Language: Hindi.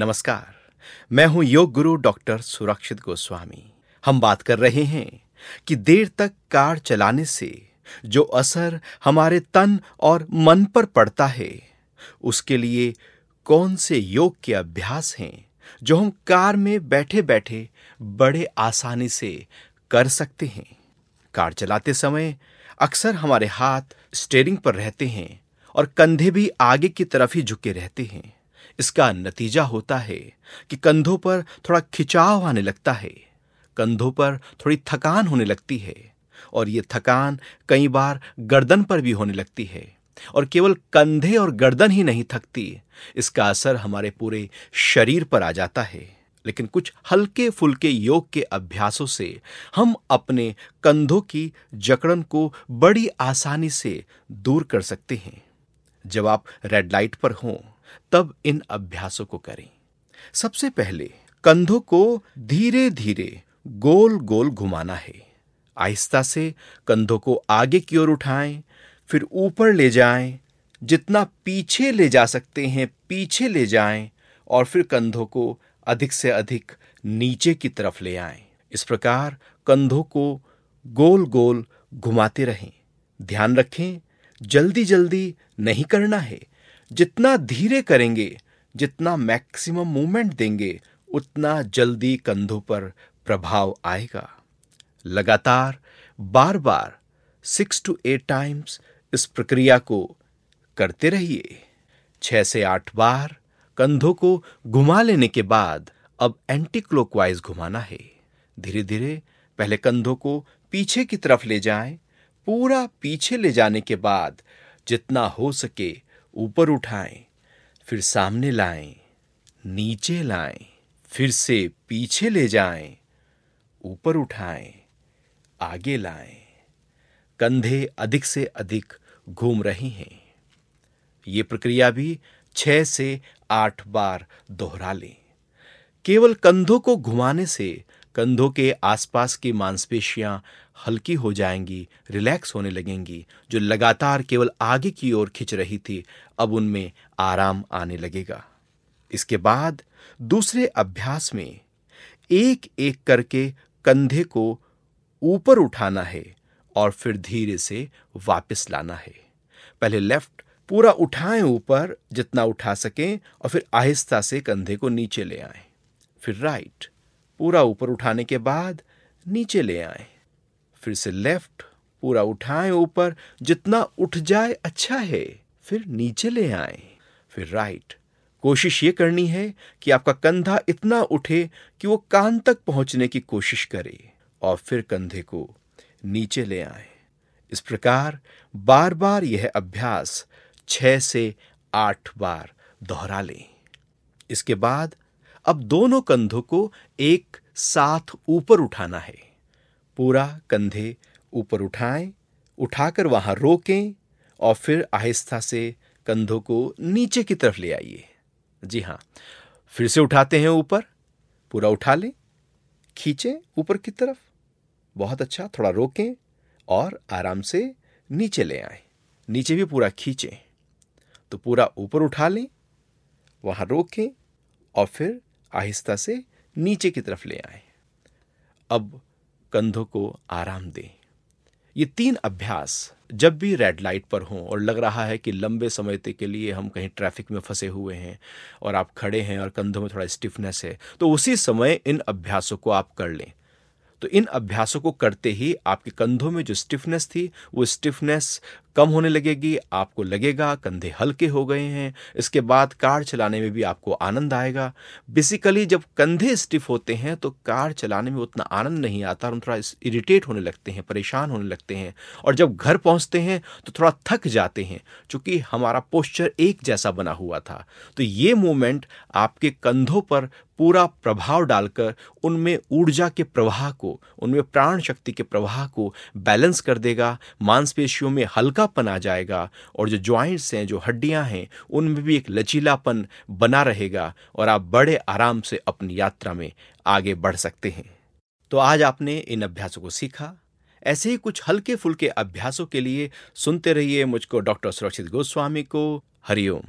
नमस्कार। मैं हूँ योग गुरु डॉक्टर सुरक्षित गोस्वामी। हम बात कर रहे हैं कि देर तक कार चलाने से जो असर हमारे तन और मन पर पड़ता है, उसके लिए कौन से योग के अभ्यास हैं जो हम कार में बैठे बैठे बड़े आसानी से कर सकते हैं? कार चलाते समय अक्सर हमारे हाथ स्टेयरिंग पर रहते हैं और कंधे भी आगे की तरफ़ ही झुके रहते हैं। इसका नतीजा होता है कि कंधों पर थोड़ा खिंचाव आने लगता है। कंधों पर थोड़ी थकान होने लगती है और ये थकान कई बार गर्दन पर भी होने लगती है। और केवल कंधे और गर्दन ही नहीं थकती, इसका असर हमारे पूरे शरीर पर आ जाता है। लेकिन कुछ हल्के फुल्के योग के अभ्यासों से हम अपने कंधों की जकड़न को बड़ी आसानी से दूर कर सकते हैं। जब आप रेड लाइट पर हों तब इन अभ्यासों को करें। सबसे पहले, कंधों को धीरे धीरे गोल गोल घुमाना है। आहिस्ता से कंधों को आगे की ओर उठाएँ, फिर ऊपर ले जाएँ। जितना पीछे ले जा सकते हैं, पीछे ले जाएँ और फिर कंधों को अधिक से अधिक नीचे की तरफ़ ले आएँ। इस प्रकार कंधों को गोल गोल घुमाते रहें। ध्यान रखें जल्दी जल्दी नहीं करना है। जितना धीरे करेंगे जितना मैक्सिमम मूवमेंट देंगे उतना जल्दी कंधों पर प्रभाव आएगा। लगातार बार बार सिक्स टू एट टाइम्स इस प्रक्रिया को करते रहिए। छह से आठ बार कंधों को घुमा लेने के बाद अब एंटी क्लोकवाइज घुमाना है। धीरे धीरे पहले कंधों को पीछे की तरफ़ ले जाएँ, पूरा पीछे ले जाने के बाद जितना हो सके ऊपर उठाएँ, फिर सामने लाएँ, नीचे लाएँ, फिर से पीछे ले जाएँ, ऊपर उठाएँ, आगे लाएँ। कंधे अधिक से अधिक घूम रहे हैं ये प्रक्रिया भी छह से आठ बार दोहरा लें केवल कंधों को घुमाने से कंधों के आसपास की मांसपेशियाँ हल्की हो जाएँगी रिलैक्स होने लगेंगी, जो लगातार केवल आगे की ओर खिंच रही थी, अब उनमें आराम आने लगेगा। इसके बाद दूसरे अभ्यास में एक एक करके कंधे को ऊपर उठाना है और फिर धीरे से वापस लाना है। पहले लेफ़्ट पूरा उठाएँ ऊपर, जितना उठा सकें और फिर आहिस्ता से कंधे को नीचे ले आए। फिर राइट पूरा ऊपर उठाने के बाद नीचे ले आए। फिर से लेफ़्ट पूरा उठाएँ ऊपर, जितना उठ जाए अच्छा है। फिर नीचे ले आए। फिर राइट कोशिश ये करनी है कि आपका कंधा इतना उठे कि वो कान तक पहुँचने की कोशिश करे और फिर कंधे को नीचे ले आए। इस प्रकार बार बार यह अभ्यास छह से आठ बार दोहरा लें। इसके बाद अब दोनों कंधों को एक साथ ऊपर उठाना है। पूरा कंधे ऊपर उठाएँ, उठाकर वहाँ रोकें और फिर आहिस्ता से कंधों को नीचे की तरफ़ ले आइए। जी हाँ, फिर से उठाते हैं ऊपर, पूरा उठा लें, खींचें ऊपर की तरफ़, बहुत अच्छा थोड़ा रोकें और आराम से नीचे ले आए, नीचे भी पूरा खींचें। तो पूरा ऊपर उठा लें, वहाँ रोकें और फिर आहिस्ता से नीचे की तरफ़ ले आए। अब कंधों को आराम दें। ये तीन अभ्यास जब भी रेड लाइट पर हों और लग रहा है कि लंबे समय के लिए हम कहीं ट्रैफ़िक में फंसे हुए हैं और आप खड़े हैं और कंधों में थोड़ा स्टिफनेस है तो उसी समय इन अभ्यासों को आप कर लें। तो इन अभ्यासों को करते ही आपके कंधों में जो स्टिफनेस थी, वो स्टिफनेस कम होने लगेगी, आपको लगेगा, कंधे हल्के हो गए हैं। इसके बाद कार चलाने में भी आपको आनंद आएगा। बेसिकली जब कंधे स्टिफ होते हैं तो कार चलाने में उतना आनंद नहीं आता और हम थोड़ा इरिटेट होने लगते हैं, परेशान होने लगते हैं। और जब घर पहुँचते हैं तो थोड़ा थक जाते हैं चूँकि हमारा पोस्चर एक जैसा बना हुआ था। तो ये मूवमेंट आपके कंधों पर पूरा प्रभाव डालकर, उनमें ऊर्जा के प्रवाह को, उनमें प्राण शक्ति के प्रवाह को बैलेंस कर देगा। मांसपेशियों में हल्का हल्कापन आ जाएगा और जो ज्वाइंट्स हैं, जो हड्डियाँ हैं, उनमें भी एक लचीलापन बना रहेगा और आप बड़े आराम से अपनी यात्रा में आगे बढ़ सकते हैं। तो आज आपने इन अभ्यासों को सीखा। ऐसे ही कुछ हल्के फुल्के अभ्यासों के लिए सुनते रहिए मुझको डॉक्टर सुरक्षित गोस्वामी को। हरिओम